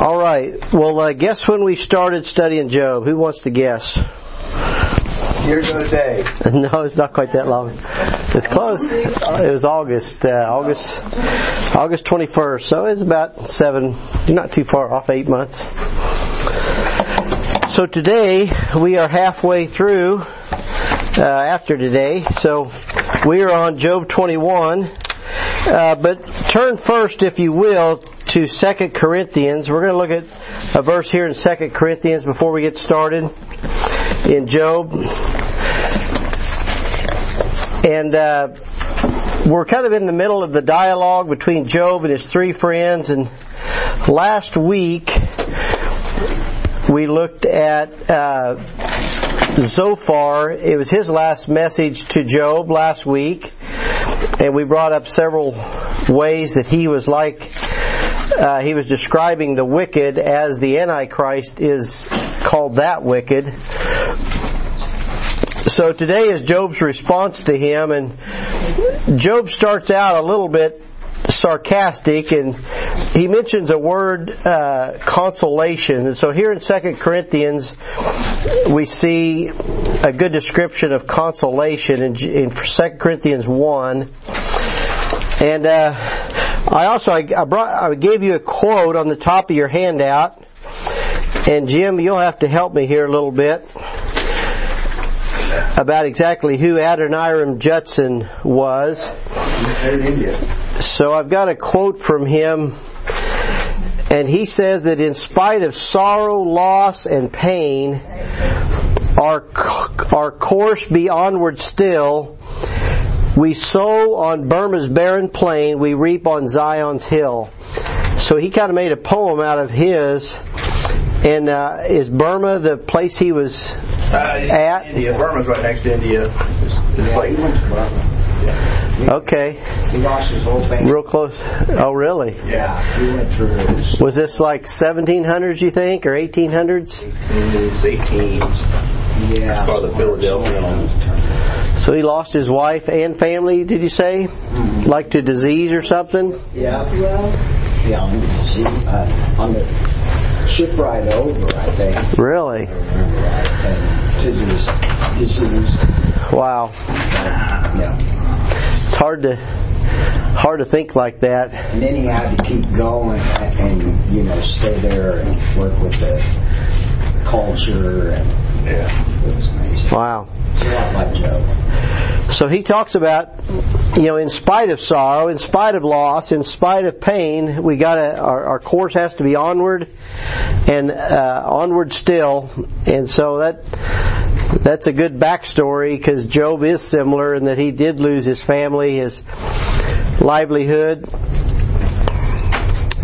All right. Well, uh, guess when we started studying Job? Who wants to guess? Years and a day. no, it's not quite that long. It's close. It was August, uh, August, August 21st. So it's about seven, not too far off, eight months. So today we are halfway through uh, after today. So we are on Job 21. Uh, but turn first, if you will, to 2 Corinthians. We're going to look at a verse here in 2 Corinthians before we get started in Job. And uh, we're kind of in the middle of the dialogue between Job and his three friends. And last week we looked at uh, Zophar. It was his last message to Job last week. And we brought up several ways that he was like, uh, he was describing the wicked as the Antichrist is called that wicked. So today is Job's response to him, and Job starts out a little bit sarcastic and he mentions a word uh, consolation and so here in Second corinthians we see a good description of consolation in, in 2 corinthians 1 and uh, i also I, brought i gave you a quote on the top of your handout and jim you'll have to help me here a little bit about exactly who Adoniram Judson was. So I've got a quote from him, and he says that in spite of sorrow, loss, and pain, our, our course be onward still. We sow on Burma's barren plain, we reap on Zion's hill. So he kind of made a poem out of his. And uh, is Burma the place he was Uh, at? India. Burma's right next to India. It's, it's like, Okay, He lost his whole family. real close. Oh, really? yeah, He went through his Was this like 1700s, you think, or 1800s? it's 18. yeah. Part of Philadelphia. So he lost his wife and family, did you say? Like to disease or something? Yeah, well, yeah, on the, uh, on the ship ride over, I think. Really? To disease. Wow. Yeah. It's hard to hard to think like that. And then he had to keep going and, and you know, stay there and work with the culture and Yeah. it was amazing. Wow. So he talks about, you know, in spite of sorrow, in spite of loss, in spite of pain, we got to our, our course has to be onward and uh, onward still. And so that that's a good backstory because Job is similar in that he did lose his family, his livelihood.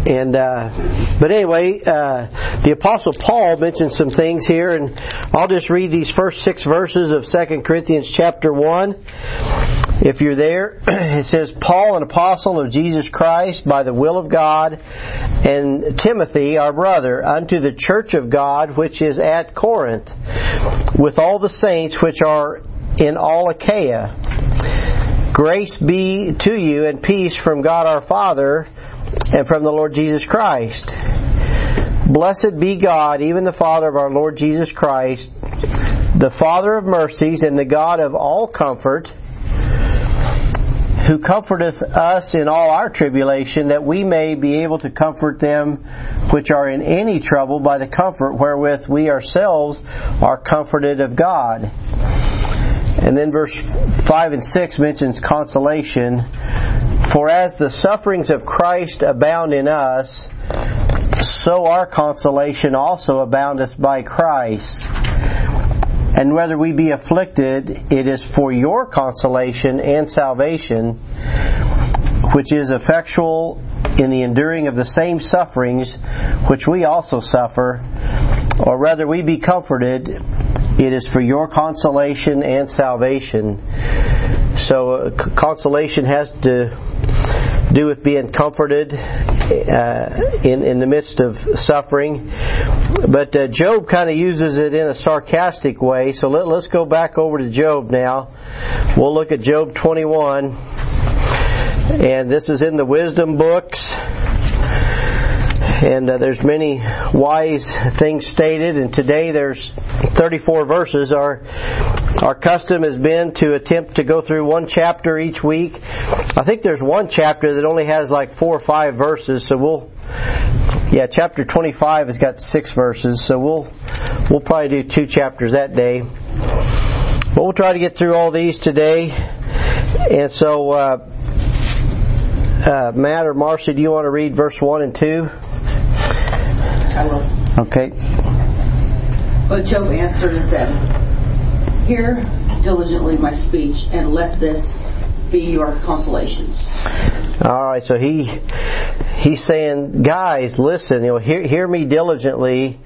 And uh, but anyway, uh, the Apostle Paul mentions some things here, and I'll just read these first six verses of Second Corinthians chapter one. If you're there, it says, Paul, an apostle of Jesus Christ by the will of God, and Timothy, our brother, unto the church of God which is at Corinth, with all the saints which are in all Achaia. Grace be to you and peace from God our Father and from the Lord Jesus Christ. Blessed be God, even the Father of our Lord Jesus Christ, the Father of mercies and the God of all comfort, who comforteth us in all our tribulation, that we may be able to comfort them which are in any trouble by the comfort wherewith we ourselves are comforted of God. And then verse 5 and 6 mentions consolation. For as the sufferings of Christ abound in us, so our consolation also aboundeth by Christ. And whether we be afflicted, it is for your consolation and salvation, which is effectual in the enduring of the same sufferings which we also suffer, or rather we be comforted, it is for your consolation and salvation. So uh, c- consolation has to do with being comforted uh, in in the midst of suffering. But uh, Job kind of uses it in a sarcastic way. So let, let's go back over to Job now. We'll look at Job 21, and this is in the wisdom books. And uh, there's many wise things stated, and today there's 34 verses. Our our custom has been to attempt to go through one chapter each week. I think there's one chapter that only has like four or five verses, so we'll yeah, chapter 25 has got six verses, so we'll we'll probably do two chapters that day. But we'll try to get through all these today. And so, uh, uh, Matt or Marcy, do you want to read verse 1 and 2? I will. Okay. But Job answered and said, Hear diligently my speech, and let this be your consolations. All right, so he he's saying, guys, listen, you know, hear, hear me diligently,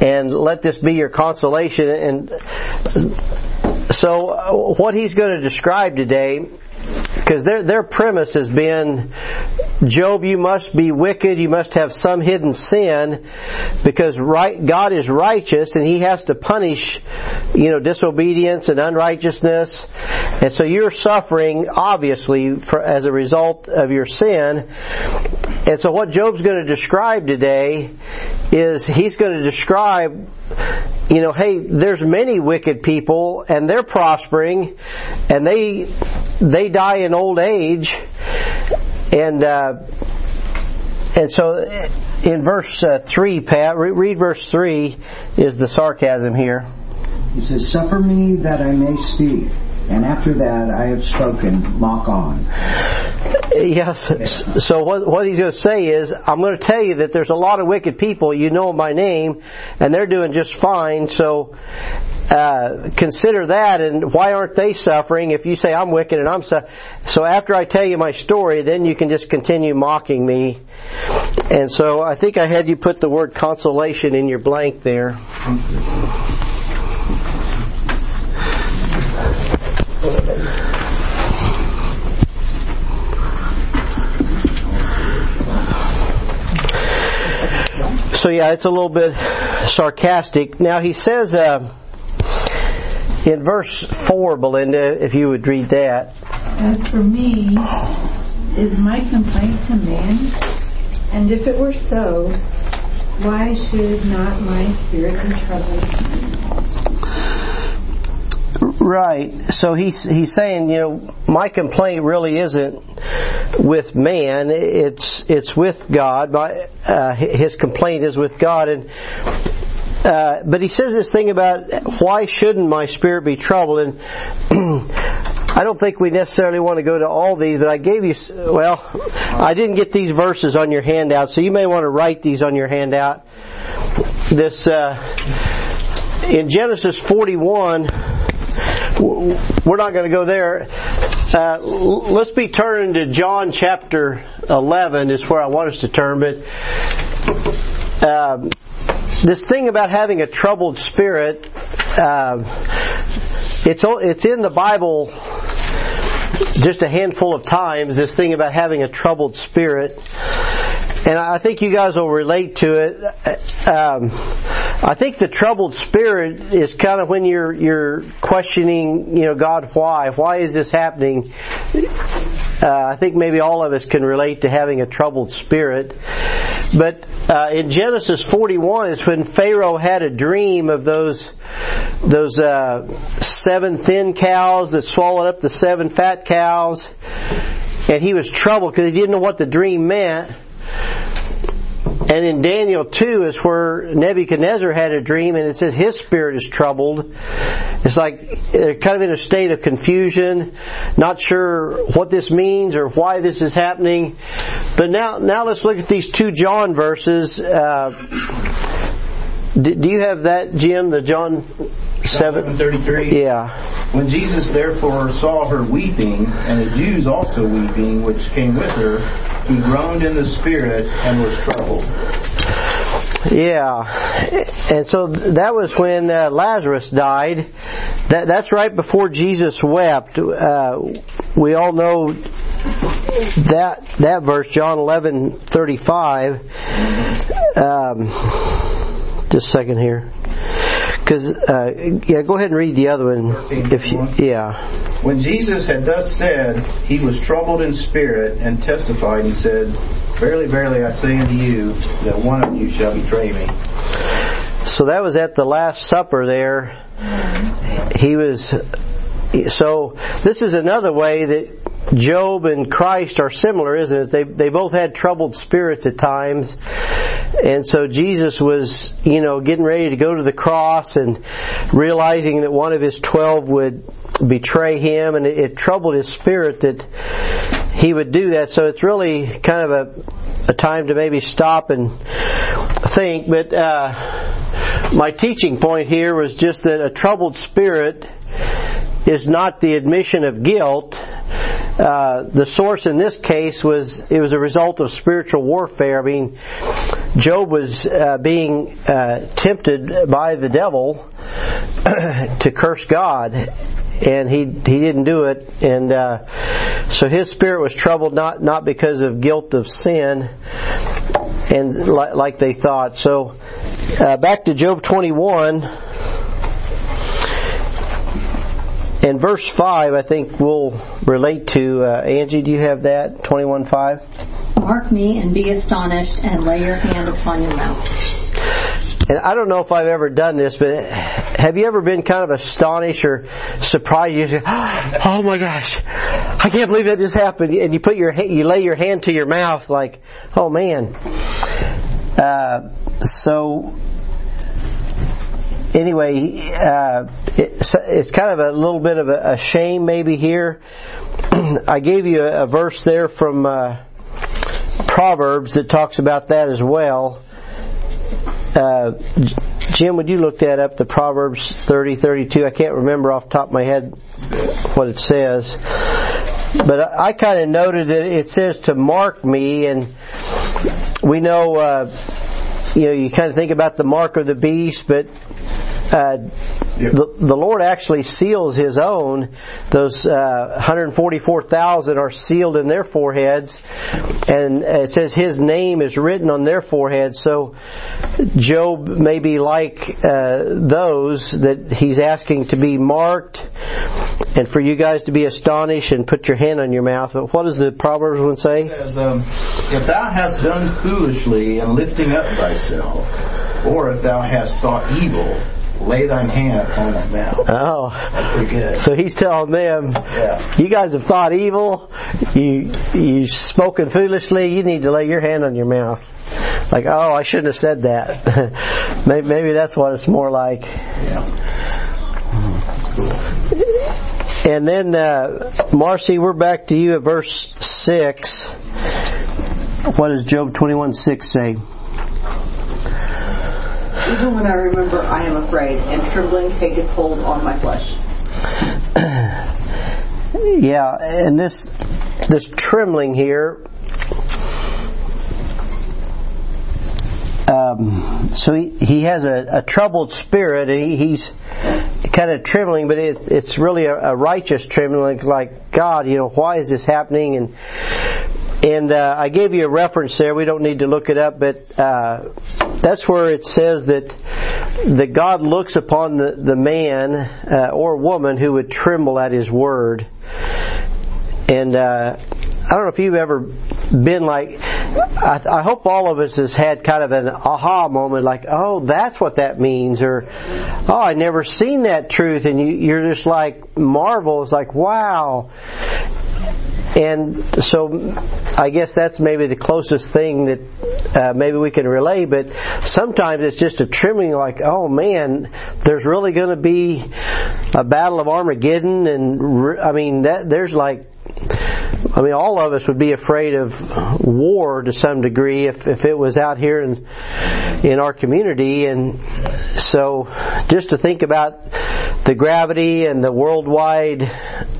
and let this be your consolation. And so, uh, what he's going to describe today, because their their premise has been, Job, you must be wicked, you must have some hidden sin, because right God is righteous, and He has to punish, you know, disobedience and unrighteousness, and so you're suffering obviously for, as a result of your sin. And so what Job's going to describe today is he's going to describe, you know, hey, there's many wicked people and they're prospering and they, they die in old age and, uh, and so in verse uh, 3, Pat, re- read verse 3 is the sarcasm here. He says, Suffer me that I may speak, and after that I have spoken, mock on. Yes. So what, what he's going to say is, I'm going to tell you that there's a lot of wicked people. You know my name, and they're doing just fine. So uh, consider that, and why aren't they suffering? If you say I'm wicked and I'm su- so after I tell you my story, then you can just continue mocking me. And so I think I had you put the word consolation in your blank there. So yeah, it's a little bit sarcastic. Now he says uh, in verse four, Belinda, if you would read that. As for me, is my complaint to man? And if it were so, why should not my spirit be troubled? Right. So he's he's saying, you know, my complaint really isn't with man. It's it's with God. My uh, his complaint is with God, and uh, but he says this thing about why shouldn't my spirit be troubled? And I don't think we necessarily want to go to all these, but I gave you well, I didn't get these verses on your handout, so you may want to write these on your handout. This uh, in Genesis 41 we're not going to go there. Uh, let's be turning to John chapter 11 is where I want us to turn, but um, this thing about having a troubled spirit, uh, it's it's in the Bible just a handful of times. This thing about having a troubled spirit, and I think you guys will relate to it. Um, I think the troubled spirit is kind of when you're you're questioning, you know, God, why? Why is this happening? Uh, I think maybe all of us can relate to having a troubled spirit. But uh, in Genesis 41 is when Pharaoh had a dream of those those uh, seven thin cows that swallowed up the seven fat cows, and he was troubled because he didn't know what the dream meant. And in Daniel 2 is where Nebuchadnezzar had a dream and it says his spirit is troubled. It's like they're kind of in a state of confusion, not sure what this means or why this is happening. But now, now let's look at these two John verses. Uh, do you have that, Jim? The John seven thirty-three. Yeah. When Jesus therefore saw her weeping, and the Jews also weeping, which came with her, he groaned in the spirit and was troubled. Yeah, and so that was when uh, Lazarus died. That that's right before Jesus wept. Uh, we all know that that verse, John eleven thirty five. Um, just a second here. Because uh, yeah, go ahead and read the other one. 13, If you, yeah, When Jesus had thus said, he was troubled in spirit and testified and said, Verily, verily, I say unto you, that one of you shall betray me. so that was at the Last Supper. There, he was. So this is another way that Job and Christ are similar, isn't it? They they both had troubled spirits at times, and so Jesus was, you know, getting ready to go to the cross and realizing that one of his twelve would betray him, and it, it troubled his spirit that he would do that. So it's really kind of a a time to maybe stop and think. But uh, my teaching point here was just that a troubled spirit is not the admission of guilt. Uh, the source in this case was it was a result of spiritual warfare. I mean, Job was uh, being uh, tempted by the devil to curse God, and he he didn't do it, and uh, so his spirit was troubled not not because of guilt of sin, and li- like they thought. So uh, back to Job 21. And verse 5, I think we'll relate to, uh, Angie, do you have that? 21.5? Mark me and be astonished and lay your hand upon your mouth. And I don't know if I've ever done this, but have you ever been kind of astonished or surprised? You say, "Oh my gosh, I can't believe that just happened!" And you put your you lay your hand to your mouth, like, "Oh man." Uh, so anyway, uh, it's, it's kind of a little bit of a, a shame maybe here. I gave you a, a verse there from uh, Proverbs that talks about that as well. Uh, Jim, would you look that up? The Proverbs 30, 32. I can't remember off the top of my head what it says. But I, I kind of noted that it says to mark me, and we know, uh, you know, you kind of think about the mark of the beast, but uh, the, the Lord actually seals His own. Those uh, 144,000 are sealed in their foreheads, and it says His name is written on their foreheads. So Job may be like uh, those that he's asking to be marked, and for you guys to be astonished and put your hand on your mouth. But what does the Proverbs one say? says, um, If thou hast done foolishly in lifting up thyself, or if thou hast thought evil, lay thine hand upon thy mouth. Oh, That's pretty good. so he's telling them, Yeah. you guys have thought evil, you you spoken foolishly. You need to lay your hand on your mouth. Like, oh, I shouldn't have said that. maybe, maybe that's what it's more like. And then, uh, Marcy, we're back to you at verse six. What does Job twenty-one six say? Even when I remember, I am afraid, and trembling taketh hold on my flesh. Yeah, and this this trembling here. Um, so he, he has a, a troubled spirit, and he, he's kind of trembling, but it, it's really a, a righteous trembling, like God, you know, why is this happening? And and uh, I gave you a reference there. We don't need to look it up, but uh, that's where it says that that God looks upon the the man uh, or woman who would tremble at His word. And uh, I don't know if you've ever been like. I, I hope all of us has had kind of an aha moment, like, oh, that's what that means, or oh, I never seen that truth, and you, you're just like marvel. It's like, wow. And so I guess that's maybe the closest thing that uh, maybe we can relay, but sometimes it's just a trembling like, oh man, there's really going to be a battle of Armageddon and I mean that there's like I mean, all of us would be afraid of war to some degree if, if it was out here in in our community, and so just to think about the gravity and the worldwide,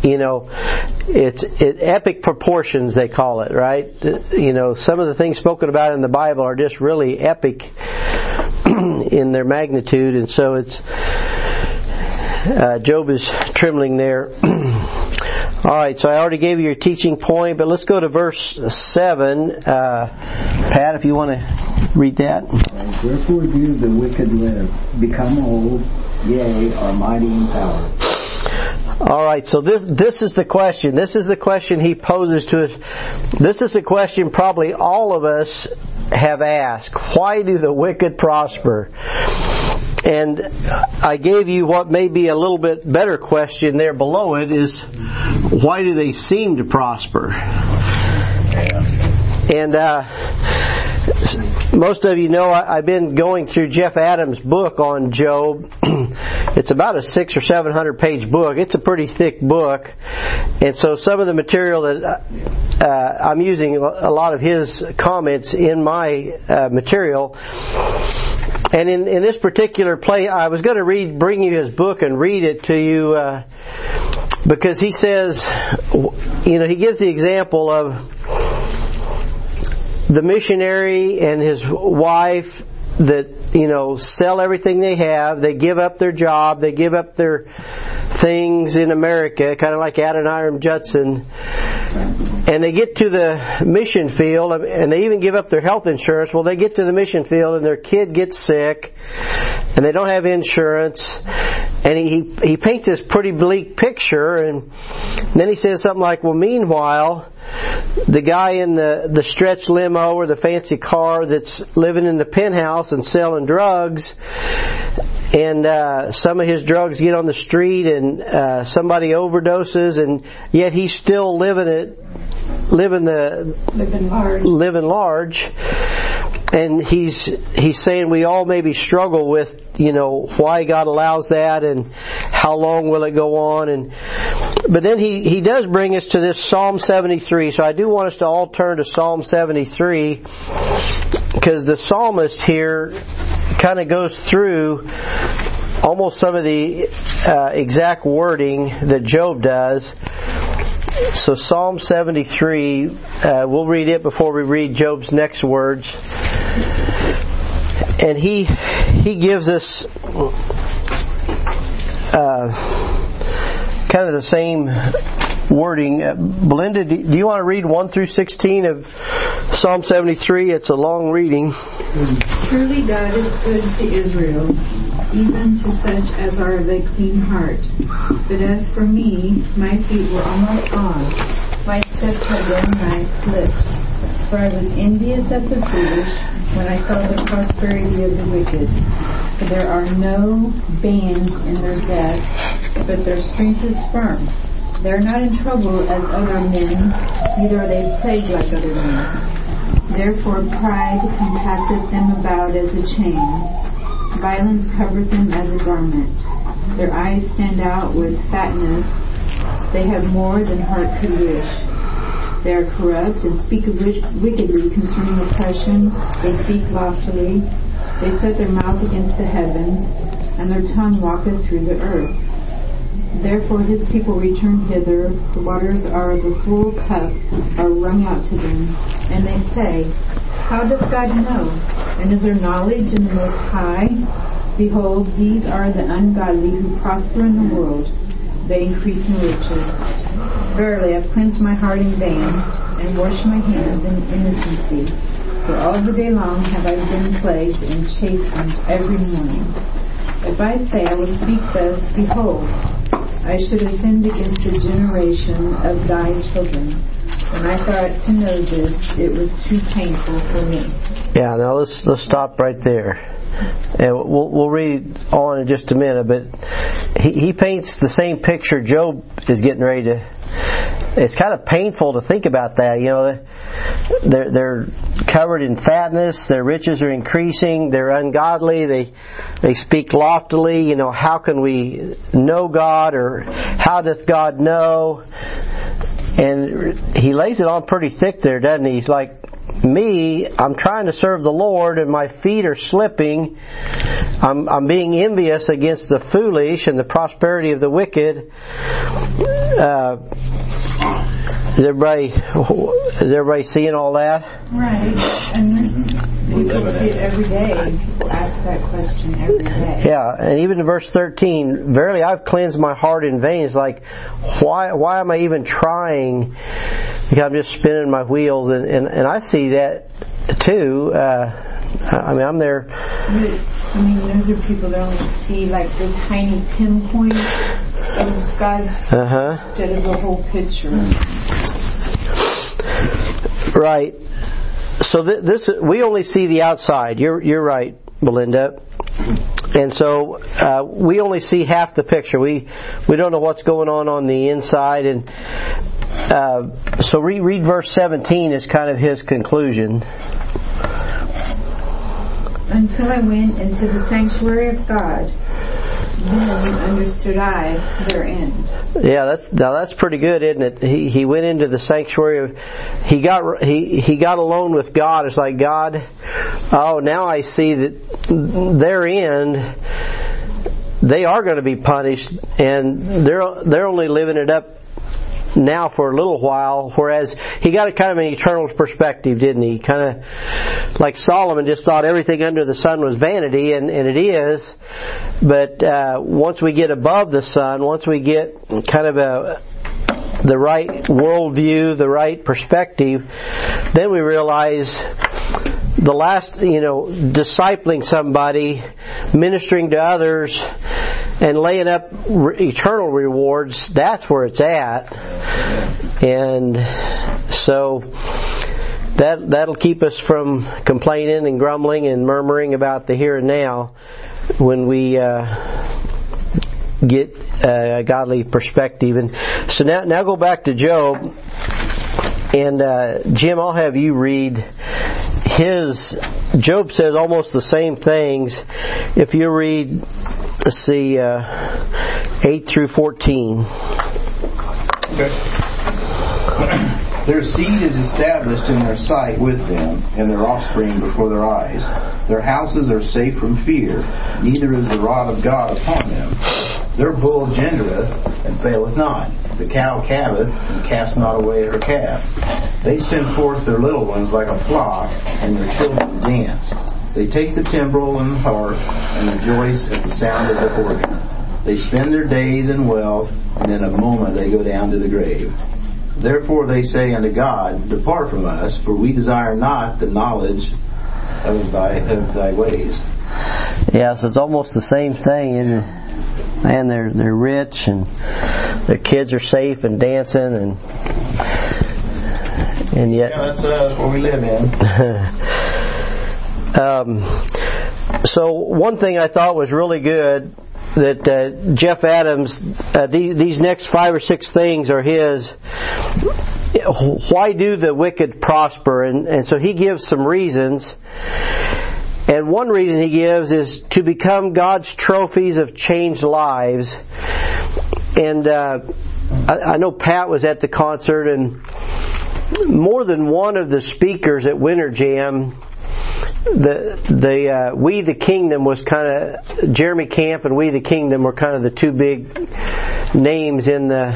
you know, it's it, epic proportions they call it, right? You know, some of the things spoken about in the Bible are just really epic in their magnitude, and so it's uh, Job is trembling there. All right, so I already gave you your teaching point, but let's go to verse seven. Uh, Pat, if you want to read that. Wherefore do the wicked live, become old, yea, are mighty in power. All right, so this this is the question. This is the question he poses to us. This is a question probably all of us have asked. Why do the wicked prosper? And I gave you what may be a little bit better question there below it is why do they seem to prosper? And uh, most of you know I, I've been going through Jeff Adams' book on Job. it's about a six or seven hundred page book. It's a pretty thick book, and so some of the material that uh, I'm using a lot of his comments in my uh, material. And in, in this particular play, I was going to read, bring you his book and read it to you, uh, because he says, you know, he gives the example of the missionary and his wife that you know sell everything they have. They give up their job. They give up their things in america kind of like adoniram judson. And they get to the mission field and they even give up their health insurance. Well they get to the mission field and their kid gets sick and they don't have insurance. And he he paints this pretty bleak picture and then he says something like well meanwhile the guy in the the stretch limo or the fancy car that's living in the penthouse and selling drugs and uh, some of his drugs get on the street and uh, somebody overdoses and yet he's still living it living the Living large. living large and he's he's saying we all maybe struggle with you know why God allows that and how long will it go on and but then he he does bring us to this Psalm 73 so I do want us to all turn to Psalm 73 because the psalmist here kind of goes through almost some of the uh, exact wording that Job does so Psalm 73, uh, we'll read it before we read Job's next words. And he, he gives us, uh, kind of the same wording. Uh, Belinda, do you want to read 1 through 16 of Psalm 73? It's a long reading. Truly God is good to Israel, even to such as are of a clean heart. But as for me, my feet were almost gone. My steps had well nigh slipped. For I was envious at the foolish when I saw the prosperity of the wicked. For there are no bands in their death, but their strength is firm. They are not in trouble as other men, neither are they plagued like other men. Therefore pride compasseth them about as a chain. Violence covereth them as a garment. Their eyes stand out with fatness. They have more than heart could wish. They are corrupt and speak wickedly concerning oppression. They speak loftily. They set their mouth against the heavens, and their tongue walketh through the earth. Therefore his people return hither, the waters are of a full cup, are wrung out to them. And they say, How doth God know? And is there knowledge in the Most High? Behold, these are the ungodly who prosper in the world. They increase in riches. Verily, I've cleansed my heart in vain, and washed my hands in innocency. For all the day long have I been plagued and chastened every morning. If I say I will speak thus, behold, I should offend against the generation of thy children. When I thought to know this, it was too painful for me. Yeah, now let's let's stop right there, and we'll we'll read on in just a minute. But he he paints the same picture Job is getting ready to. It's kind of painful to think about that. You know, they're they're covered in fatness. Their riches are increasing. They're ungodly. They they speak loftily. You know, how can we know God or how doth God know? And he lays it on pretty thick there, doesn't he? He's like, me, I'm trying to serve the Lord and my feet are slipping. I'm, I'm being envious against the foolish and the prosperity of the wicked. Uh, is everybody is everybody seeing all that? Right. We see it every day, people ask that question every day. Yeah, and even in verse 13, verily I've cleansed my heart in vain. It's like, why, why am I even trying? Because I'm just spinning my wheels, and, and, and I see that too. Uh, I mean, I'm there. I mean, those are people that only see like the tiny pinpoint of God Uh huh. instead of the whole picture. Right. So th- this we only see the outside. You're you're right, Belinda. And so uh, we only see half the picture. We we don't know what's going on on the inside. And uh, so read read verse 17 is kind of his conclusion. Until I went into the sanctuary of God, understood I. Yeah, that's now that's pretty good, isn't it? He he went into the sanctuary of he got he he got alone with God. It's like God, oh now I see that their end they are going to be punished, and they're they're only living it up now for a little while, whereas he got a kind of an eternal perspective, didn't he? Kind of like Solomon just thought everything under the sun was vanity, and, and it is. But uh, once we get above the sun, once we get kind of a the right worldview, the right perspective, then we realize the last, you know, discipling somebody, ministering to others, and laying up re- eternal rewards, that's where it's at. And so that that'll keep us from complaining and grumbling and murmuring about the here and now when we uh, get a godly perspective. And so now now go back to Job. And uh, Jim, I'll have you read his. Job says almost the same things. If you read, let's see, uh, eight through fourteen. Their seed is established in their sight with them, and their offspring before their eyes. Their houses are safe from fear, neither is the rod of God upon them. Their bull gendereth, and faileth not. The cow calveth, and cast not away her calf. They send forth their little ones like a flock, and their children dance. They take the timbrel and the harp, and rejoice at the sound of the organ. They spend their days in wealth, and in a moment they go down to the grave. Therefore they say unto God, Depart from us, for we desire not the knowledge of thy of thy ways. Yeah, so it's almost the same thing. Isn't it? Man, they're they're rich and their kids are safe and dancing and and yet Yeah, that's, uh, what we live in. um, so one thing I thought was really good that uh, Jeff Adams, uh, these, these next five or six things are his. Why do the wicked prosper? And, and so he gives some reasons. And one reason he gives is to become God's trophies of changed lives. And uh, I, I know Pat was at the concert, and more than one of the speakers at Winter Jam the the uh, We the Kingdom was kind of Jeremy Camp and We the Kingdom were kind of the two big names in the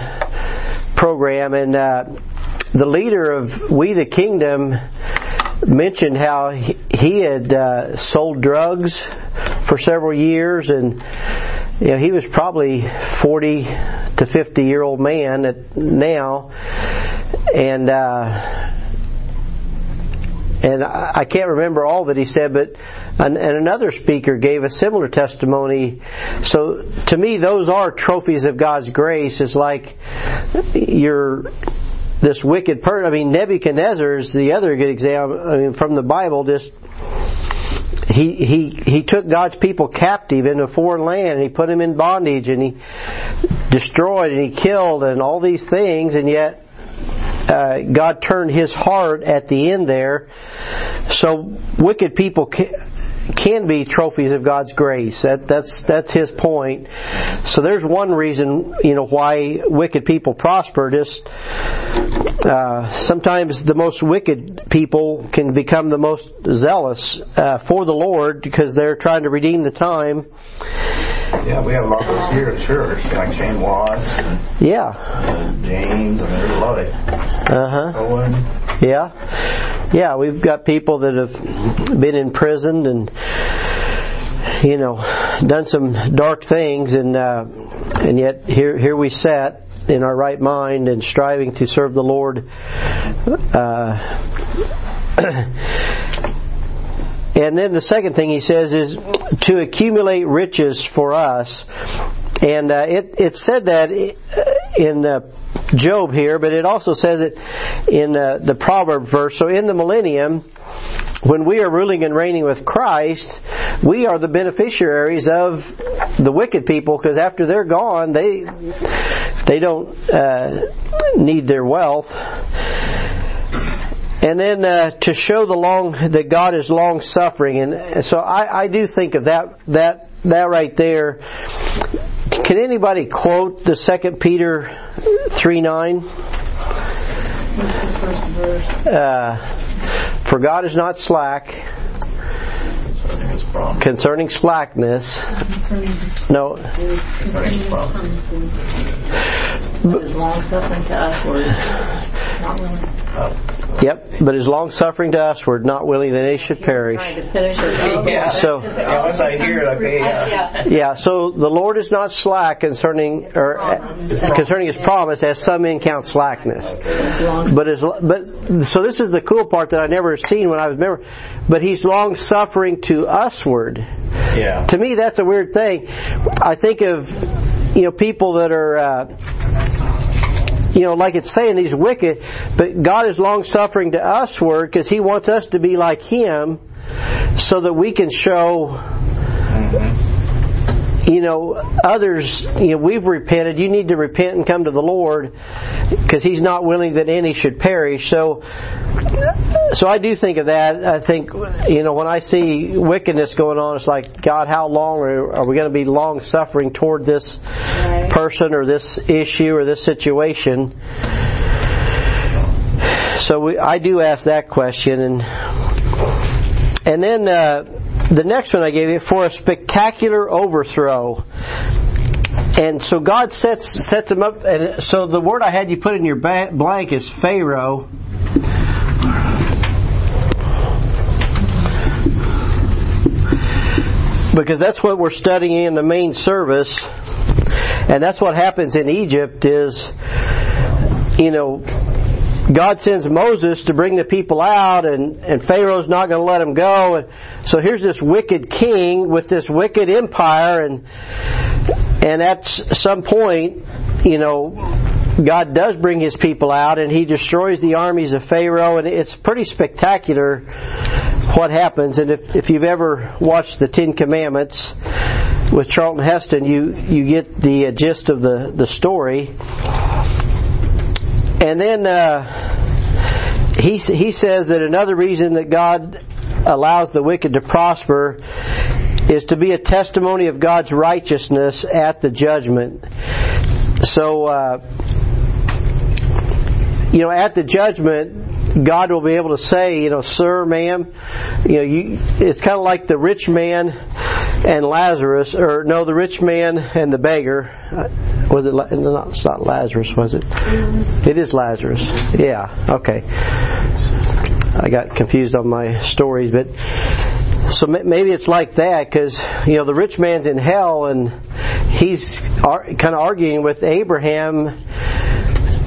program, and uh, the leader of We the Kingdom mentioned how he, had uh, sold drugs for several years, and you know, he was probably 40 to 50 year old man at, now, and. Uh, and I can't remember all that he said, but an, and another speaker gave a similar testimony. So to me, those are trophies of God's grace. It's like you're this wicked person. I mean, Nebuchadnezzar is the other good example. I mean, from the Bible, just he he he took God's people captive in a foreign land and he put them in bondage and he destroyed and he killed and all these things and yet uh, God turned his heart at the end there. So wicked people can, can be trophies of God's grace. That, that's that's his point. So there's one reason, you know, why wicked people prosper. Just uh, sometimes the most wicked people can become the most zealous uh, for the Lord because they're trying to redeem the time. Yeah, we have a lot of those here at church, like Shane Watts and Yeah. uh, James, and there's a lot of Uh huh. Owen. Yeah. Yeah, we've got people that have been imprisoned and you know done some dark things and uh and yet here here we sat in our right mind and striving to serve the Lord uh And then the second thing he says is to accumulate riches for us. And uh, it it said that in uh, Job here, but it also says it in uh, the proverb verse. So in the millennium, when we are ruling and reigning with Christ, we are the beneficiaries of the wicked people because after they're gone, they they don't uh, need their wealth. And then uh, to show the long that God is long suffering, and so I, I do think of that that that right there. Can anybody quote the Second Peter three nine? What's the first verse? Uh, For God is not slack Concerning concerning slackness. Concerning No, concerning his promises. But is long suffering to us, Lord. Not willing. Yep. But is long suffering to usward, not willing that any should perish. Trying to finish it. Yeah. So- once I hear it, I. Yeah. Yeah, so the Lord is not slack concerning or concerning His promise, as some men count slackness. But is but so this is the cool part that I never seen when I was member. But He's long suffering to usward. yeah. To me, that's a weird thing. I think of you know people that are. Uh, you know, like it's saying he's wicked, but God is long suffering to usward because He wants us to be like Him, so that we can show mm-hmm. You know, others, you know, we've repented. You need to repent and come to the Lord because He's not willing that any should perish. So, so I do think of that. I think, you know, when I see wickedness going on, it's like, God, how long are, are we going to be long suffering toward this person or this issue or this situation? So we, I do ask that question and, and then, uh, the next one I gave you for a spectacular overthrow. And so God sets sets him up, and so the word I had you put in your blank is Pharaoh. Because that's what we're studying in the main service, and that's what happens in Egypt. Is you know God sends Moses to bring the people out, and, and Pharaoh's not going to let them go. And so here's this wicked king with this wicked empire, and and at some point, you know, God does bring His people out, and He destroys the armies of Pharaoh, and it's pretty spectacular what happens. And if if you've ever watched the Ten Commandments with Charlton Heston, you you get the gist of the the story. And then uh, he he says that another reason that God allows the wicked to prosper is to be a testimony of God's righteousness at the judgment. So, uh, you know, at the judgment, God will be able to say, you know, sir, ma'am, you know, you, it's kind of like the rich man and Lazarus, or no, the rich man and the beggar. Uh, Was it? No, it's not Lazarus, was it? It is Lazarus. Yeah. Okay. I got confused on my stories, but so maybe it's like that because you know the rich man's in hell and he's ar- kind of arguing with Abraham.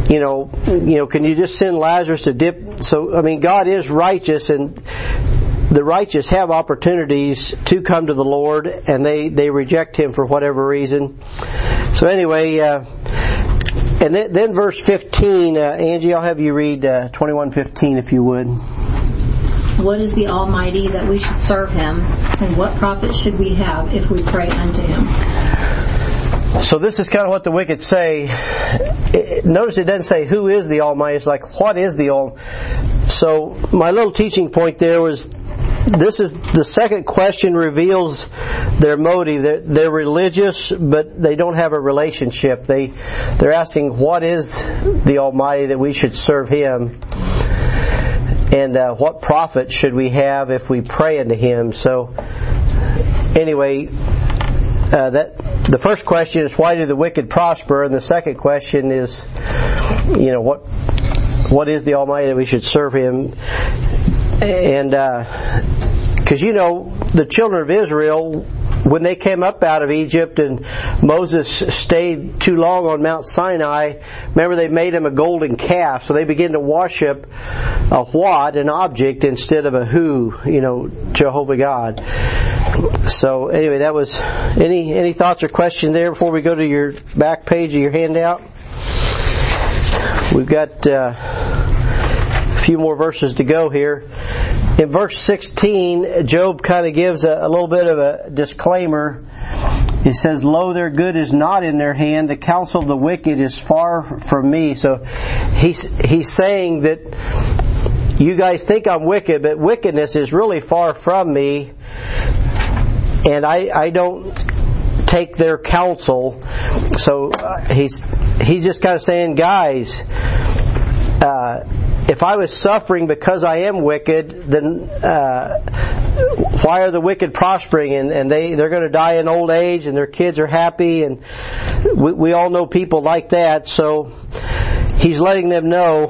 You know, you know, can you just send Lazarus to dip? So I mean, God is righteous and the righteous have opportunities to come to the Lord, and they they reject Him for whatever reason. So anyway, uh, and then, then verse fifteen, uh, Angie, I'll have you read uh, twenty one fifteen if you would. What is the Almighty that we should serve Him, and what profit should we have if we pray unto Him? So this is kind of what the wicked say. Notice it doesn't say who is the Almighty. It's like what is the Almighty. So my little teaching point there was this is the second question reveals their motive. They're, they're religious, but they don't have a relationship. They they're asking what is the Almighty that we should serve Him, and uh, what profit should we have if we pray unto Him. So anyway, uh, that the first question is why do the wicked prosper, and the second question is, you know, what what is the Almighty that we should serve Him, and because you know the children of Israel when they came up out of Egypt and Moses stayed too long on Mount Sinai, remember they made him a golden calf, so they began to worship a what, an object, instead of a who, you know, Jehovah God. So anyway, that was any any thoughts or questions there before we go to your back page of your handout. We've got uh, a few more verses to go here. In verse 16, Job kind of gives a, a little bit of a disclaimer. He says, Lo, their good is not in their hand. The counsel of the wicked is far from me. So he's, he's saying that you guys think I'm wicked, but wickedness is really far from me. And I, I don't take their counsel. So uh, he's, he's just kind of saying, guys, uh, if I was suffering because I am wicked, then uh, why are the wicked prospering and, and they they're going to die in old age and their kids are happy and we, we all know people like that. So he's letting them know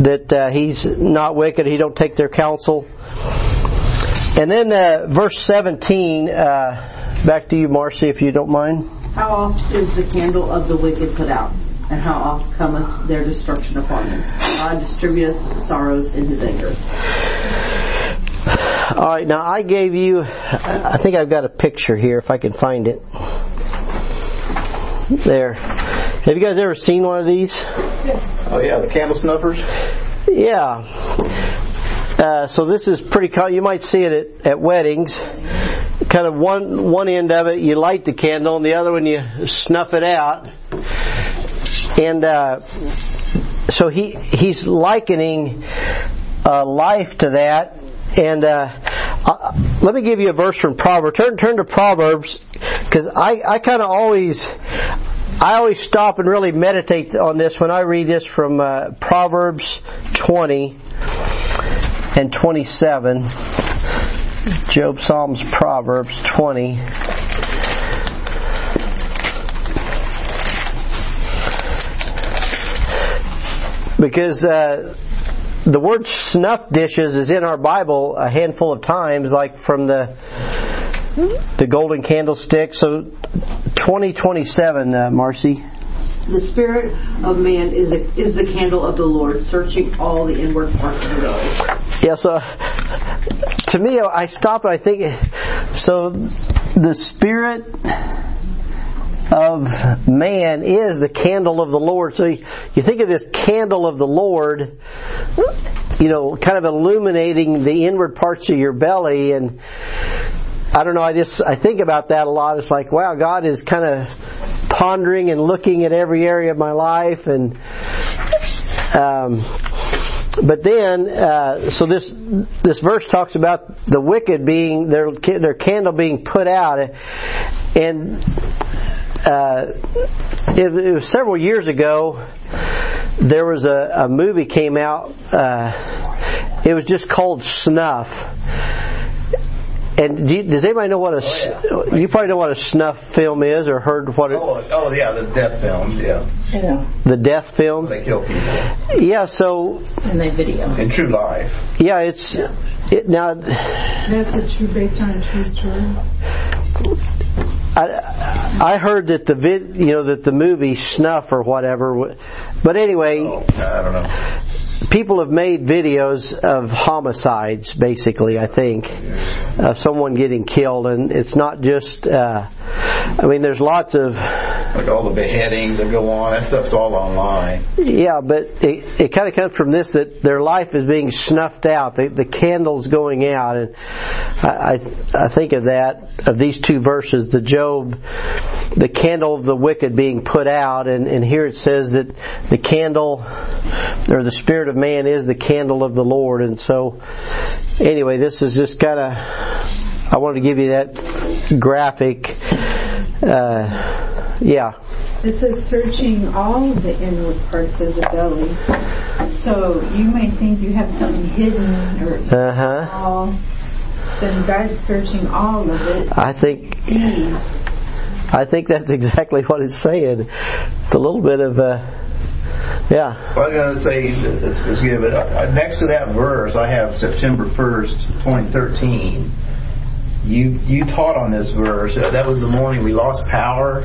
that uh, he's not wicked. He don't take their counsel. And then uh, verse 17. Uh, back to you, Marcy, if you don't mind. How oft is the candle of the wicked put out? And how oft cometh their destruction upon them. God distributeth sorrows in his anger. All right, now I gave you, I think I've got a picture here if I can find it. There. Have you guys ever seen one of these? Oh yeah, the candle snuffers. Yeah. Uh, so this is pretty common. You might see it at, at weddings. Kind of one one end of it, you light the candle, and the other one you snuff it out. And uh, so he he's likening uh, life to that. And uh, uh, let me give you a verse from Proverbs. Turn turn to Proverbs because I I kind of always. I always stop and really meditate on this when I read this from uh, Proverbs 20 and 27. Job, Psalms, Proverbs 20. Because uh, the word snuff dishes is in our Bible a handful of times, like from the the golden candlestick. So, twenty twenty seven, uh, Marcy. The spirit of man is a, is the candle of the Lord, searching all the inward parts of the. Yeah. So, to me, I stop and I think. So, the spirit of man is the candle of the Lord. So you, think of this candle of the Lord, you know, kind of illuminating the inward parts of your belly and I don't know, I just, I think about that a lot. It's like, wow, God is kind of pondering and looking at every area of my life and, um, but then, uh, so this this verse talks about the wicked being their their candle being put out, and uh, it, it, was several years ago. There was a, a movie came out. Uh, it was just called Snuff. And do you, does anybody know what a? Oh, yeah. You probably know what a snuff film is, or heard what it? Oh, oh yeah, the death film. Yeah. Yeah. The death film. They kill people. Yeah. So. And they video. In true life. Yeah, it's yeah. It, now. That's a true, based on a true story. I, I heard that the vid, you know, that the movie Snuff or whatever, but anyway, oh, I don't know. People have made videos of homicides, basically. I think of someone getting killed, and it's not just. Uh, I mean, there's lots of like all the beheadings that go on. That stuff's all online. Yeah, but it, it kind of comes from this that their life is being snuffed out. The, the candle's going out, and I, I I think of that of these two verses, the Job, the candle of the wicked being put out, and and here it says that the candle or the spirit of man is the candle of the Lord, and so anyway, this is just kind of. I wanted to give you that graphic. Uh, yeah. This is searching all of the inward parts of the belly. So you may think you have something hidden or uh-huh. all. So God's searching all of it. I think. I think that's exactly what it's saying. It's a little bit of uh, yeah. Well, I was going to say, let's, let's give it. Uh, next to that verse, I have September 1st, 2013. You you taught on this verse. Uh, that was the morning we lost power,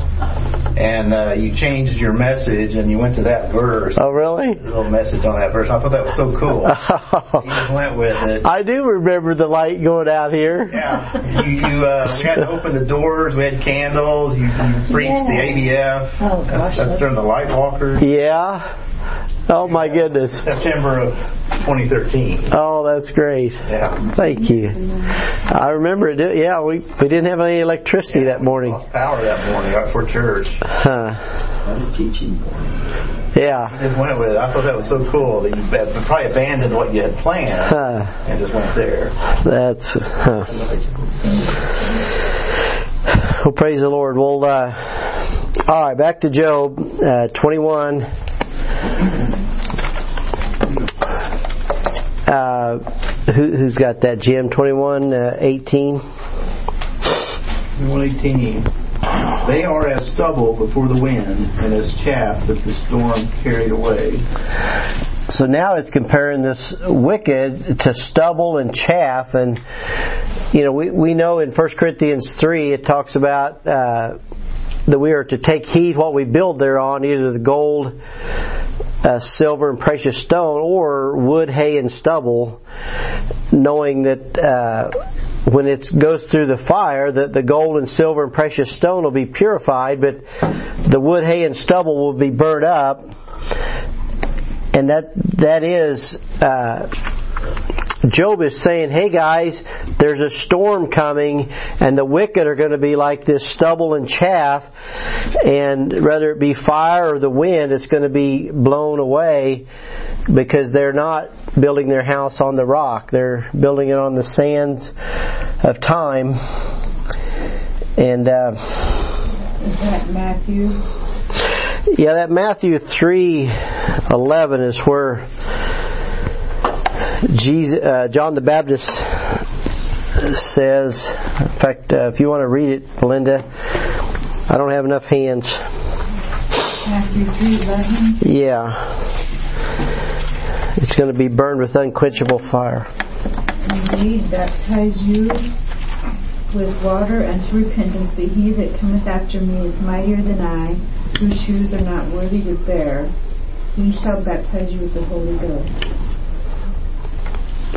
and uh, you changed your message and you went to that verse. Oh, really? A little message on that verse. I thought that was so cool. you just went with it. I do remember the light going out here. Yeah, you, you uh, we had to open the doors. We had candles. You, you preached the ABF. Oh, gosh, that's, that's that's- during the Light Walkers. Yeah. Oh my goodness. September of 2013. Oh, that's great. Yeah. Thank you. I remember it. Yeah, we we didn't have any electricity that morning. Lost power that morning right before church. Huh. What a teaching point. Yeah. Just went with it. I thought that was so cool that you probably abandoned what you had planned Huh. and just went there. That's. Huh. Well, praise the Lord. Well, uh, all right, back to Job uh, 21. Uh, who, who's got that, Jim? 21, uh, 18? 118. They are as stubble before the wind and as chaff that the storm carried away. So now it's comparing this wicked to stubble and chaff, and you know we we know in 1 Corinthians three it talks about uh, that we are to take heed what we build thereon, either the gold, uh, silver, and precious stone, or wood, hay, and stubble, knowing that. Uh, when it goes through the fire, that the gold and silver and precious stone will be purified, but the wood, hay, and stubble will be burned up and that that is uh, Job is saying, "Hey guys, there's a storm coming, and the wicked are going to be like this stubble and chaff, and whether it be fire or the wind, it's going to be blown away because they're not building their house on the rock; they're building it on the sand of time." And uh, Is that Matthew? yeah, that Matthew three eleven is where Jesus, uh, John the Baptist says. In fact, uh, if you want to read it, Linda, I don't have enough hands. Yeah, it's going to be burned with unquenchable fire. Indeed, baptize you with water unto repentance, but he that cometh after me is mightier than I, whose shoes are not worthy to bear. He shall baptize you with the Holy Ghost.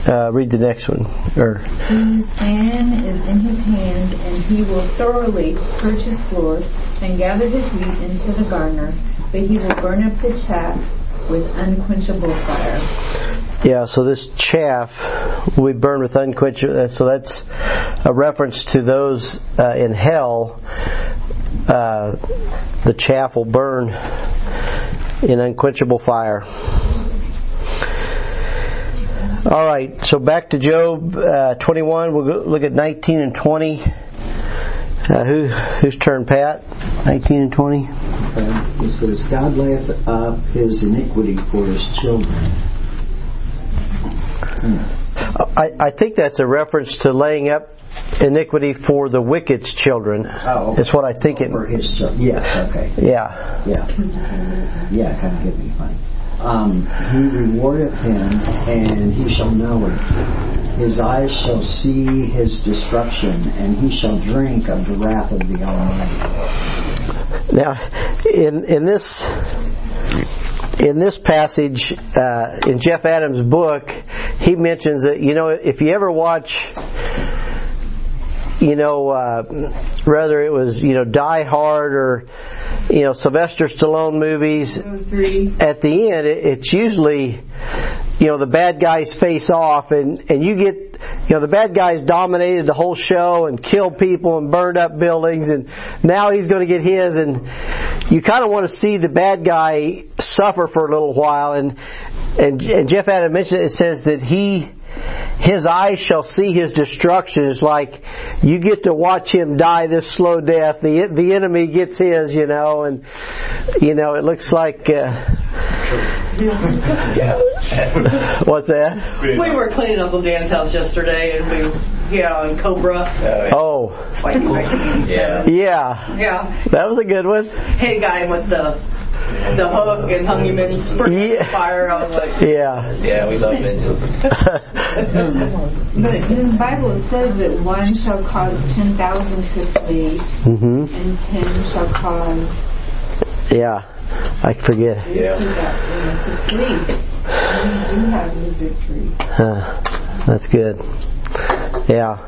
Uh, read the next one. Or whose fan is in his hand, and he will thoroughly purge his floor, and gather his wheat into the garner, but he will burn up the chaff with unquenchable fire. Yeah, so this chaff we burn with unquenchable. So that's a reference to those uh, in hell. Uh, the chaff will burn in unquenchable fire. All right, so back to Job uh, 21. We'll go look at 19 and 20. Uh, who whose turn, Pat? 19 and 20. Uh, it says, God layeth up his iniquity for his children. I, I think that's a reference to laying up iniquity for the wicked's children. Oh, okay. That's what I think it. For his children. Yes, okay. Yeah. Yeah. Yeah, kind of get me funny. Um, he rewardeth him, and he shall know it. His eyes shall see his destruction, and he shall drink of the wrath of the Almighty. Now, in in this in this passage uh, in Jeff Adams' book, he mentions that you know if you ever watch, you know, uh, whether it was you know Die Hard or you know Sylvester Stallone movies, at the end, it, it's usually, you know, the bad guys face off, and and you get, you know, the bad guys dominated the whole show and killed people and burned up buildings, and now he's going to get his, and you kind of want to see the bad guy suffer for a little while, and and, and Jeff Adam mentioned it, it says that he his eyes shall see his destruction. It's like you get to watch him die this slow death. The the enemy gets his, you know, and you know it looks like. Uh, what's that? We were cleaning Uncle Dan's house yesterday, and we, yeah, on Cobra. Oh, Yeah. yeah, Yeah, that was a good one. hit a guy with the the hook and hung him in Yeah. fire. I was like, Yeah. Yeah, we love vengeance. But in the Bible it says that one shall cause ten thousand to flee, hmm and ten shall cause Yeah, I forget. Yeah. to flee. And we do have the victory. Huh. That's good. Yeah.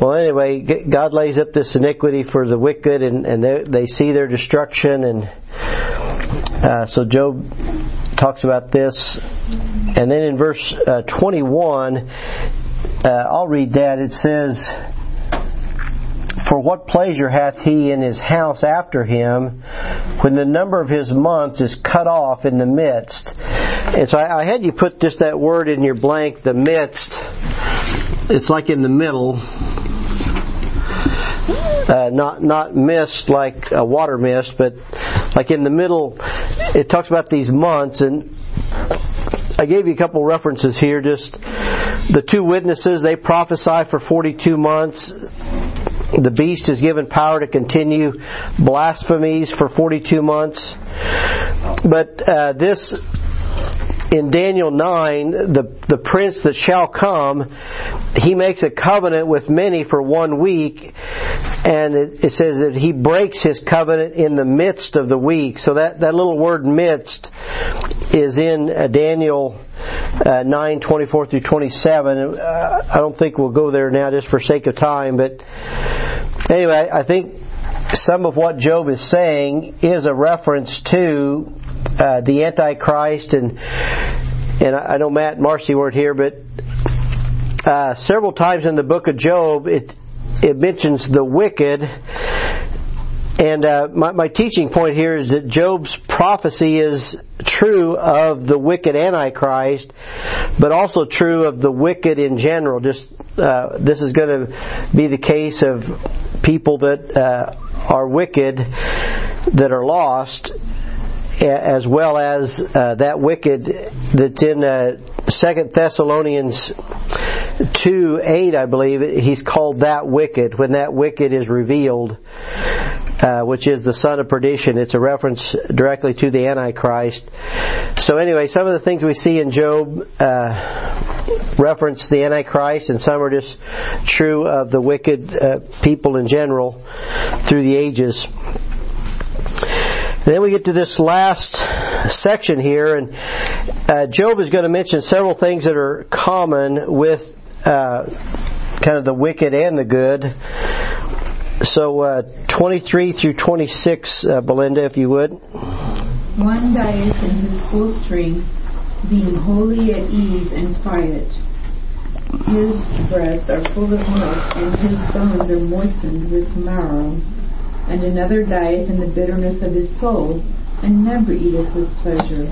Well, anyway, God lays up this iniquity for the wicked, and, and they, they see their destruction, and uh, so Job talks about this. And then in verse uh, 21, uh, I'll read that. It says, For what pleasure hath he in his house after him, when the number of his months is cut off in the midst? And so I, I had you put just that word in your blank, the midst. It's like in the middle. Uh, not not mist like a water mist, but like in the middle. It talks about these months, and I gave you a couple references here. Just the two witnesses, they prophesy for 42 months. The beast is given power to continue blasphemies for 42 months. But uh, this in Daniel 9, the, the prince that shall come, he makes a covenant with many for one week, and it, it says that he breaks his covenant in the midst of the week. So that, that little word midst is in uh, Daniel uh, 9, 24 through 27. Uh, I don't think we'll go there now just for sake of time, but anyway, I think some of what Job is saying is a reference to uh, the Antichrist, and and I know Matt and Marcy weren't here, but uh, several times in the book of Job, it it mentions the wicked. And uh, my, my teaching point here is that Job's prophecy is true of the wicked Antichrist, but also true of the wicked in general. Just uh, this is going to be the case of people that uh, are wicked, that are lost, as well as uh, that wicked that's in uh, Second Thessalonians two eight, I believe. He's called that wicked when that wicked is revealed, uh, which is the son of perdition. It's a reference directly to the Antichrist. So anyway, some of the things we see in Job uh, reference the Antichrist, and some are just true of the wicked uh, people in general through the ages. Then we get to this last section here, and uh, Job is going to mention several things that are common with uh, kind of the wicked and the good. So, uh, 23 through 26, uh, Belinda, if you would. One dieth in his full strength, being wholly at ease and quiet. His breasts are full of milk, and his bones are moistened with marrow. And another dieth in the bitterness of his soul, and never eateth with pleasure.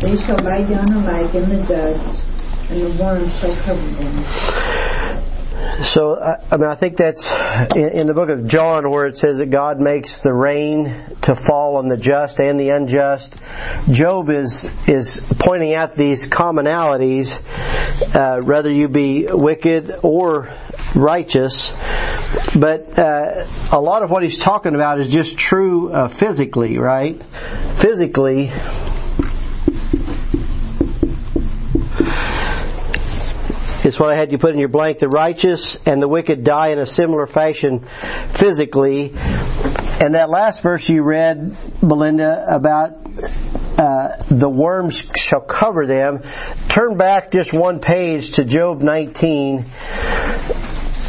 They shall lie down alike in the dust, and the worms shall cover them. So, I mean, I think that's in, in the book of John where it says that God makes the rain to fall on the just and the unjust. Job is is pointing out these commonalities, uh, whether you be wicked or righteous. But uh, a lot of what he's talking about is just true uh, physically, right? Physically, is what I had you put in your blank. The righteous and the wicked die in a similar fashion physically. And that last verse you read, Belinda, about uh, the worms shall cover them. Turn back just one page to Job 19.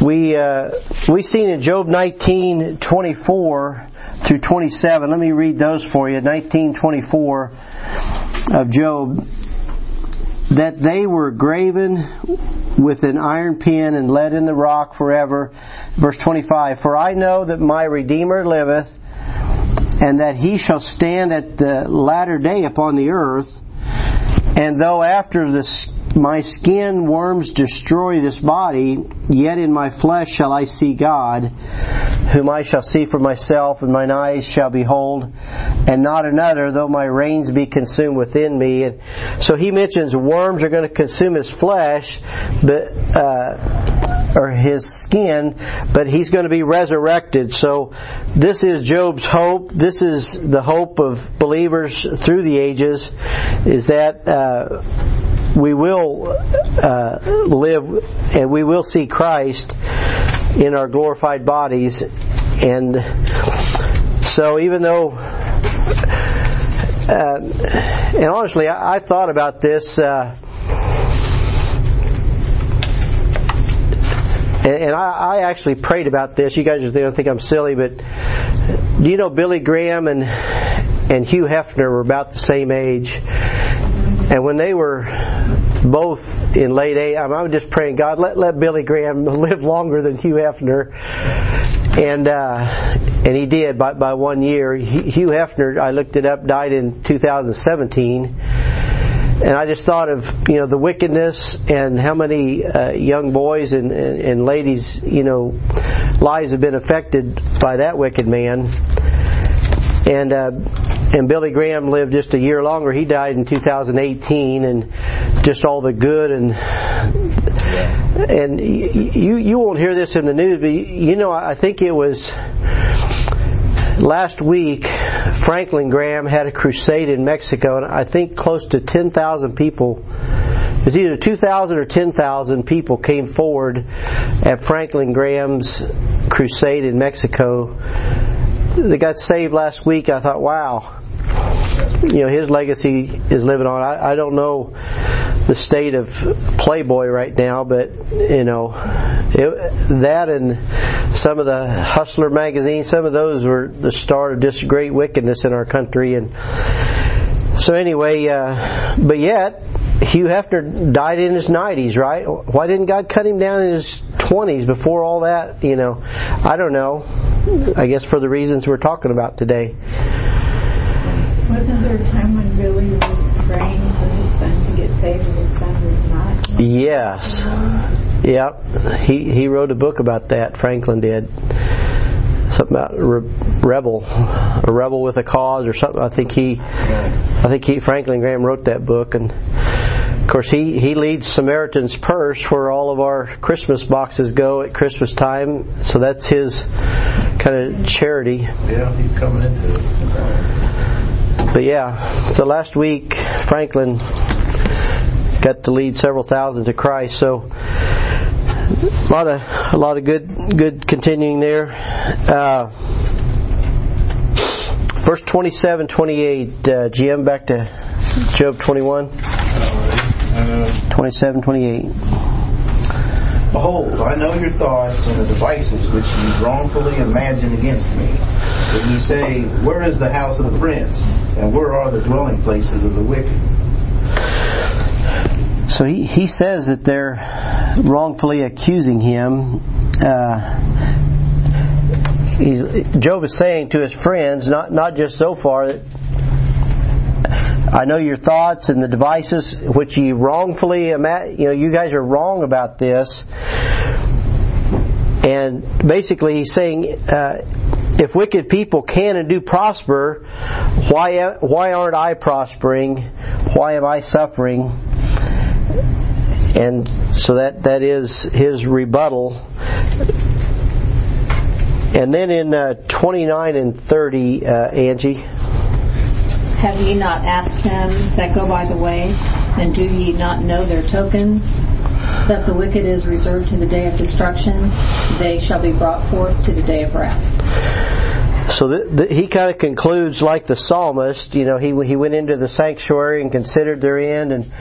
We uh, we seen in Job 19, 24 through 27. Let me read those for you. 1924 of Job that they were graven with an iron pen and let in the rock forever. Verse 25, For I know that my Redeemer liveth, and that he shall stand at the latter day upon the earth, and though after the, my skin worms destroy this body, yet in my flesh shall I see God, whom I shall see for myself, and mine eyes shall behold, and not another, though my reins be consumed within me. And so he mentions worms are going to consume his flesh, but uh, or his skin, but he's going to be resurrected. So this is Job's hope. This is the hope of believers through the ages, is that. Uh, we will uh, live and we will see Christ in our glorified bodies. And so, even though, uh, and honestly, I, I, thought about this. Uh, and, I, actually prayed about this. You guys are going to think I'm silly, but do you know Billy Graham and and Hugh Hefner were about the same age? And when they were both in late age, I'm just praying, God, let, let Billy Graham live longer than Hugh Hefner. And, uh, and he did by, by one year. Hugh Hefner, I looked it up, died in 2017 and I just thought of you know the wickedness and how many uh, young boys and, and, and ladies you know lives have been affected by that wicked man and uh, and Billy Graham lived just a year longer. He died in 2018, and just all the good and and you you won't hear this in the news, but you know I think it was last week Franklin Graham had a crusade in Mexico, and I think close to 10,000 people. It's either 2,000 or 10,000 people came forward at Franklin Graham's crusade in Mexico. They got saved last week. I thought, wow, you know his legacy is living on. I, I don't know the state of Playboy right now, but you know it, that and some of the Hustler magazine, some of those were the start of just great wickedness in our country. And so anyway, uh, but yet Hugh Hefner died in his 90s, right? Why didn't God cut him down in his 20s before all that? You know, I don't know. I guess for the reasons we're talking about today. Wasn't there a time when Billy was praying for his son to get saved and his son was not? Yes. Yep. He he wrote a book about that. Franklin did. Something about re- rebel, a rebel with a cause, or something. I think he, I think he Franklin Graham wrote that book, and of course he he leads Samaritan's Purse, where all of our Christmas boxes go at Christmas time. So that's his kind of charity. Yeah, he's coming into it. But yeah, so last week Franklin got to lead several thousand to Christ. So a lot of a lot of good good continuing there. Uh, verse 27, 28. Uh, Jim back to Job 21. 27, 28. Behold, I know your thoughts and the devices which you wrongfully imagine against me. But ye say, Where is the house of the prince? And where are the dwelling places of the wicked? So he, he says that they're wrongfully accusing him. Uh, Job is saying to his friends, not not just so far that I know your thoughts and the devices which you wrongfully, you know, you guys are wrong about this. And basically, he's saying, uh, if wicked people can and do prosper, why why aren't I prospering? Why am I suffering? And so that that is his rebuttal. And then in uh, 29 and 30, uh, Angie. Have ye not asked them that go by the way, and do ye not know their tokens? That the wicked is reserved to the day of destruction, they shall be brought forth to the day of wrath. So the, the, he kind of concludes like the psalmist. You know, he he went into the sanctuary and considered their end, and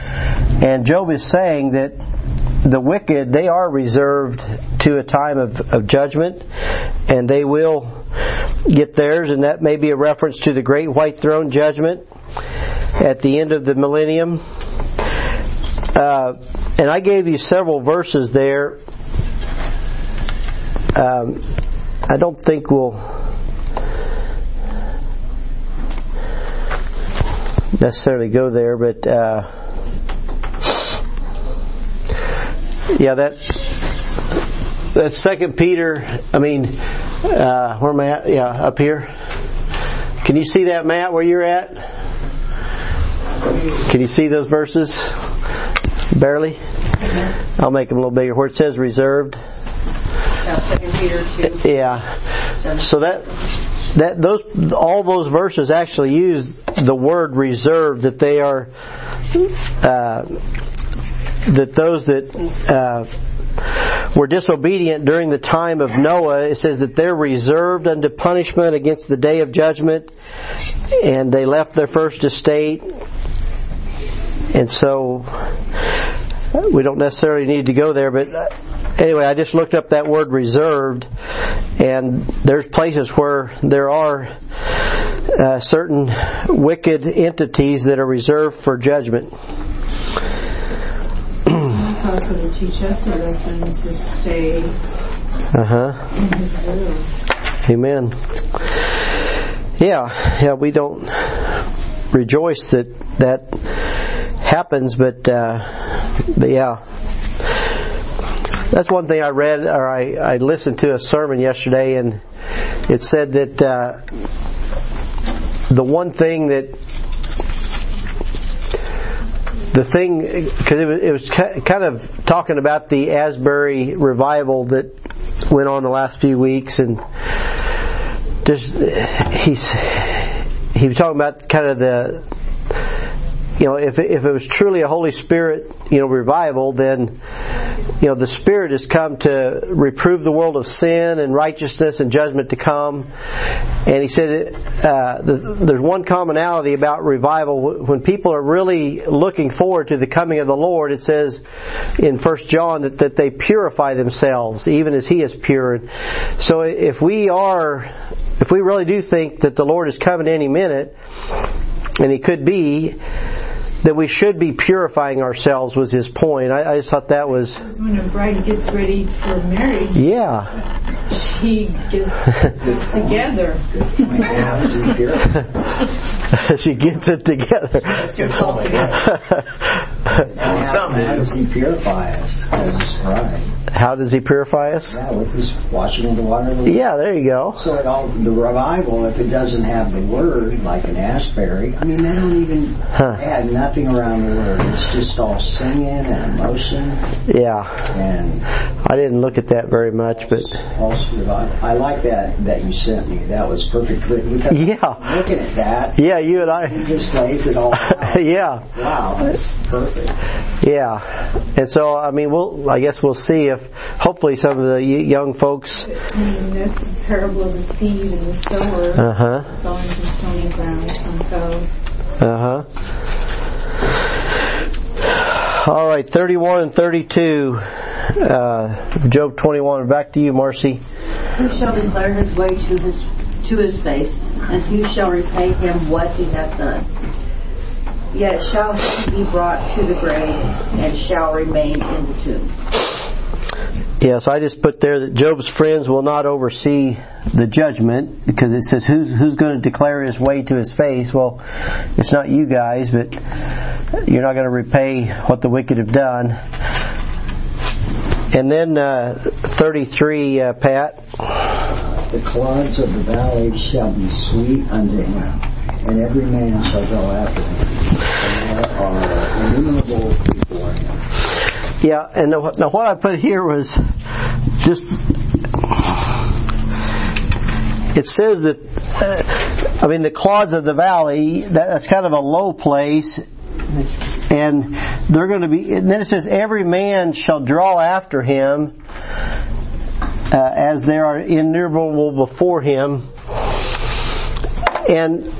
and Job is saying that the wicked they are reserved to a time of, of judgment, and they will get theirs, and that may be a reference to the great white throne judgment at the end of the millennium. Uh, and I gave you several verses there. Um, I don't think we'll necessarily go there, but uh, yeah, that that Second Peter. I mean, uh, where am I at? Yeah, up here. Can you see that, Matt? Where you're at? Can you see those verses? Barely. I'll make them a little bigger. Where it says reserved. Yeah. So that that those all those verses actually use the word reserved that they are uh, that those that uh, were disobedient during the time of Noah. It says that they're reserved unto punishment against the day of judgment, and they left their first estate, and so we don't necessarily need to go there, but uh, anyway, I just looked up that word reserved, and there's places where there are uh, certain wicked entities that are reserved for judgment. Also to teach us a lesson to stay Uh huh. in His will. Amen. Yeah, yeah, we don't rejoice that that happens, but uh, but yeah, that's one thing I read or I, I listened to a sermon yesterday, and it said that uh, the one thing that the thing because it was, it was kind of talking about the Asbury revival that went on the last few weeks, and just he's he was talking about kind of the you know if if it was truly a Holy Spirit you know revival, then you know the Spirit has come to reprove the world of sin and righteousness and judgment to come. And he said uh, there's one commonality about revival when people are really looking forward to the coming of the Lord. It says in First John that, that they purify themselves even as He is pure. So if we are if we really do think that the Lord is coming any minute, and He could be, that we should be purifying ourselves was his point. I, I just thought that was, When a bride gets ready for marriage, yeah, she gets it together. How does he purify? she gets it together. How, Something how to does he purify us? How does he purify us? Yeah, with his washing in the water. of the Yeah, there you go. So it all the revival, if it doesn't have the word, like an Asbury, I mean they don't even Huh. add nothing around the word. It's just all singing and emotion Yeah, and I didn't look at that very much, but revival. I like that that you sent me. That was perfect. Yeah, looking at that, yeah, you and I. he just lays it all yeah, Wow, that's perfect. Yeah. And so, I mean, we'll, I guess we'll see if, hopefully, some of the young folks, I mean, that's the parable of the seed and the sower uh huh, going to stony ground. Some fell uh huh. All right, 31 and 32, uh, Job 21. Back to you, Marcy. Who shall declare his way to his to his face, and who shall repay him what he hath done? Yet shall he be brought to the grave, and shall remain in the tomb. Yes, I just put there that Job's friends will not oversee the judgment because it says who's who's going to declare his way to his face. Well, it's not you guys, but you're not going to repay what the wicked have done. And then uh, 33, uh, Pat. The clods of the valley shall be sweet unto him, and every man shall go after him. Yeah, and now what I put here was just. It says that, uh, I mean, the clods of the valley, that, that's kind of a low place, and they're going to be, and then it says, every man shall draw after him uh, as there are innumerable before him. And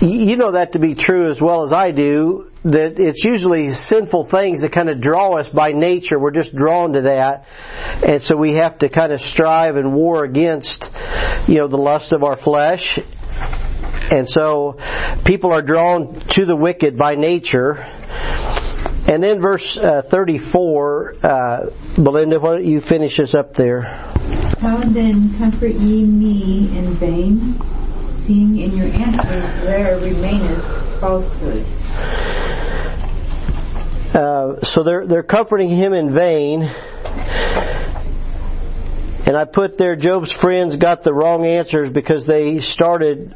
you know that to be true as well as I do, that it's usually sinful things that kind of draw us by nature. We're just drawn to that. And so we have to kind of strive and war against, you know, the lust of our flesh. And so people are drawn to the wicked by nature. And then verse uh, 34, uh, Belinda, why don't you finish us up there? How then comfort ye me in vain, in your answers there remaineth falsehood? uh, so they're they're comforting him in vain. And I put there Job's friends got the wrong answers because they started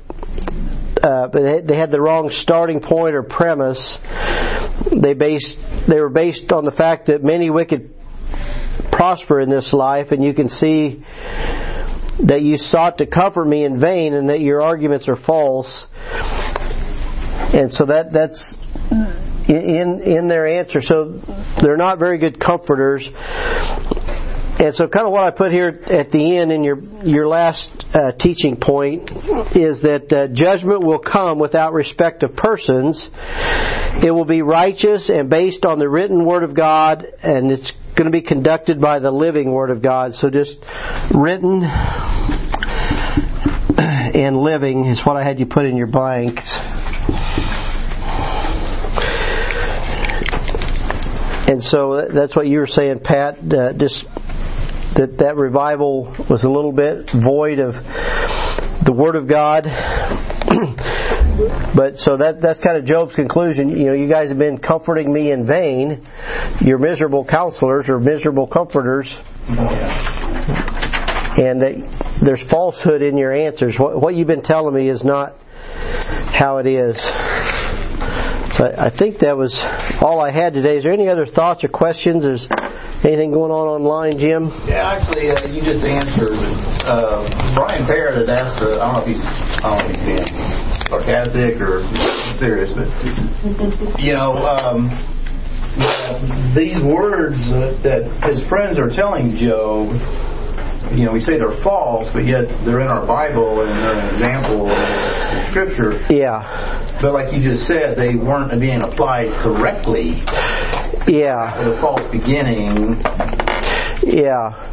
uh, they had the wrong starting point or premise. They based they were based on the fact that many wicked prosper in this life, and you can see that you sought to cover me in vain, and that your arguments are false. And so that that's in in their answer. So they're not very good comforters. And so, kind of what I put here at the end in your your last uh, teaching point is that uh, judgment will come without respect of persons. It will be righteous and based on the written word of God, and it's going to be conducted by the living word of God. So, just written and living is what I had you put in your blanks. And so that's what you were saying, Pat. Uh, just that that revival was a little bit void of the Word of God. but so that that's kind of Job's conclusion. You know, you guys have been comforting me in vain. You're miserable counselors or miserable comforters. And that there's falsehood in your answers. What, what you've been telling me is not how it is. So I think that was all I had today. Is there any other thoughts or questions? Anything going on online, Jim? Yeah, actually, uh, you just answered. Uh, Brian Parrott had asked. Uh, I don't know if he's, I don't know if he's being sarcastic or serious, but you know, um, these words that his friends are telling Job. You know, we say they're false, but yet they're in our Bible and they're an example of Scripture. Yeah. But like you just said, they weren't being applied correctly Yeah. with a false beginning. Yeah.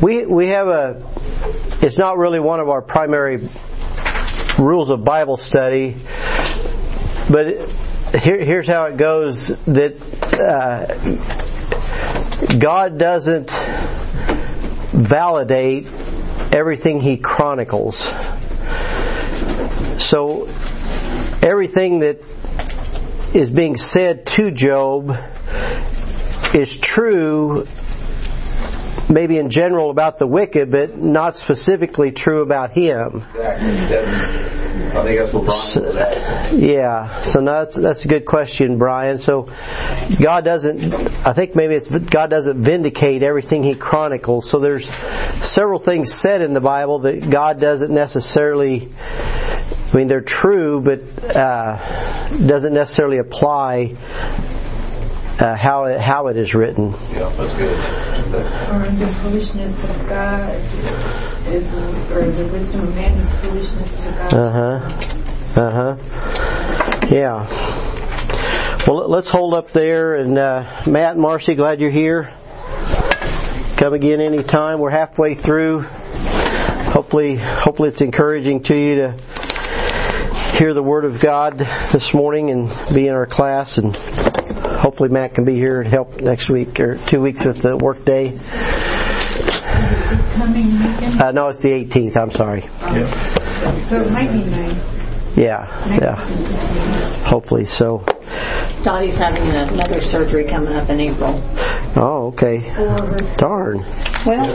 We we have a it's not really one of our primary rules of Bible study, but here, here's how it goes that uh, God doesn't validate everything he chronicles. So everything that is being said to Job is true maybe in general about the wicked, but not specifically true about him. Exactly. I think that's what Brian was. Yeah, so no, that's that's a good question, Brian. So God doesn't. I think maybe it's God doesn't vindicate everything He chronicles. So there's several things said in the Bible that God doesn't necessarily. I mean, they're true, but uh, doesn't necessarily apply uh, how it, how it is written. Yeah, that's good. Or the foolishness of God is, or the wisdom of man is foolishness to God. Uh huh. Uh huh. Yeah. Well, let's hold up there. And uh, Matt and Marcy, glad you're here. Come again anytime. We're halfway through. Hopefully, hopefully it's encouraging to you to hear the Word of God this morning and be in our class. And hopefully Matt can be here and help next week or two weeks with the work day. This coming weekend, Uh, no, it's the 18th. I'm sorry. so it might be nice. Yeah, Next yeah. Hopefully so. Dottie's having another surgery coming up in April. Oh, okay. Darn. Well,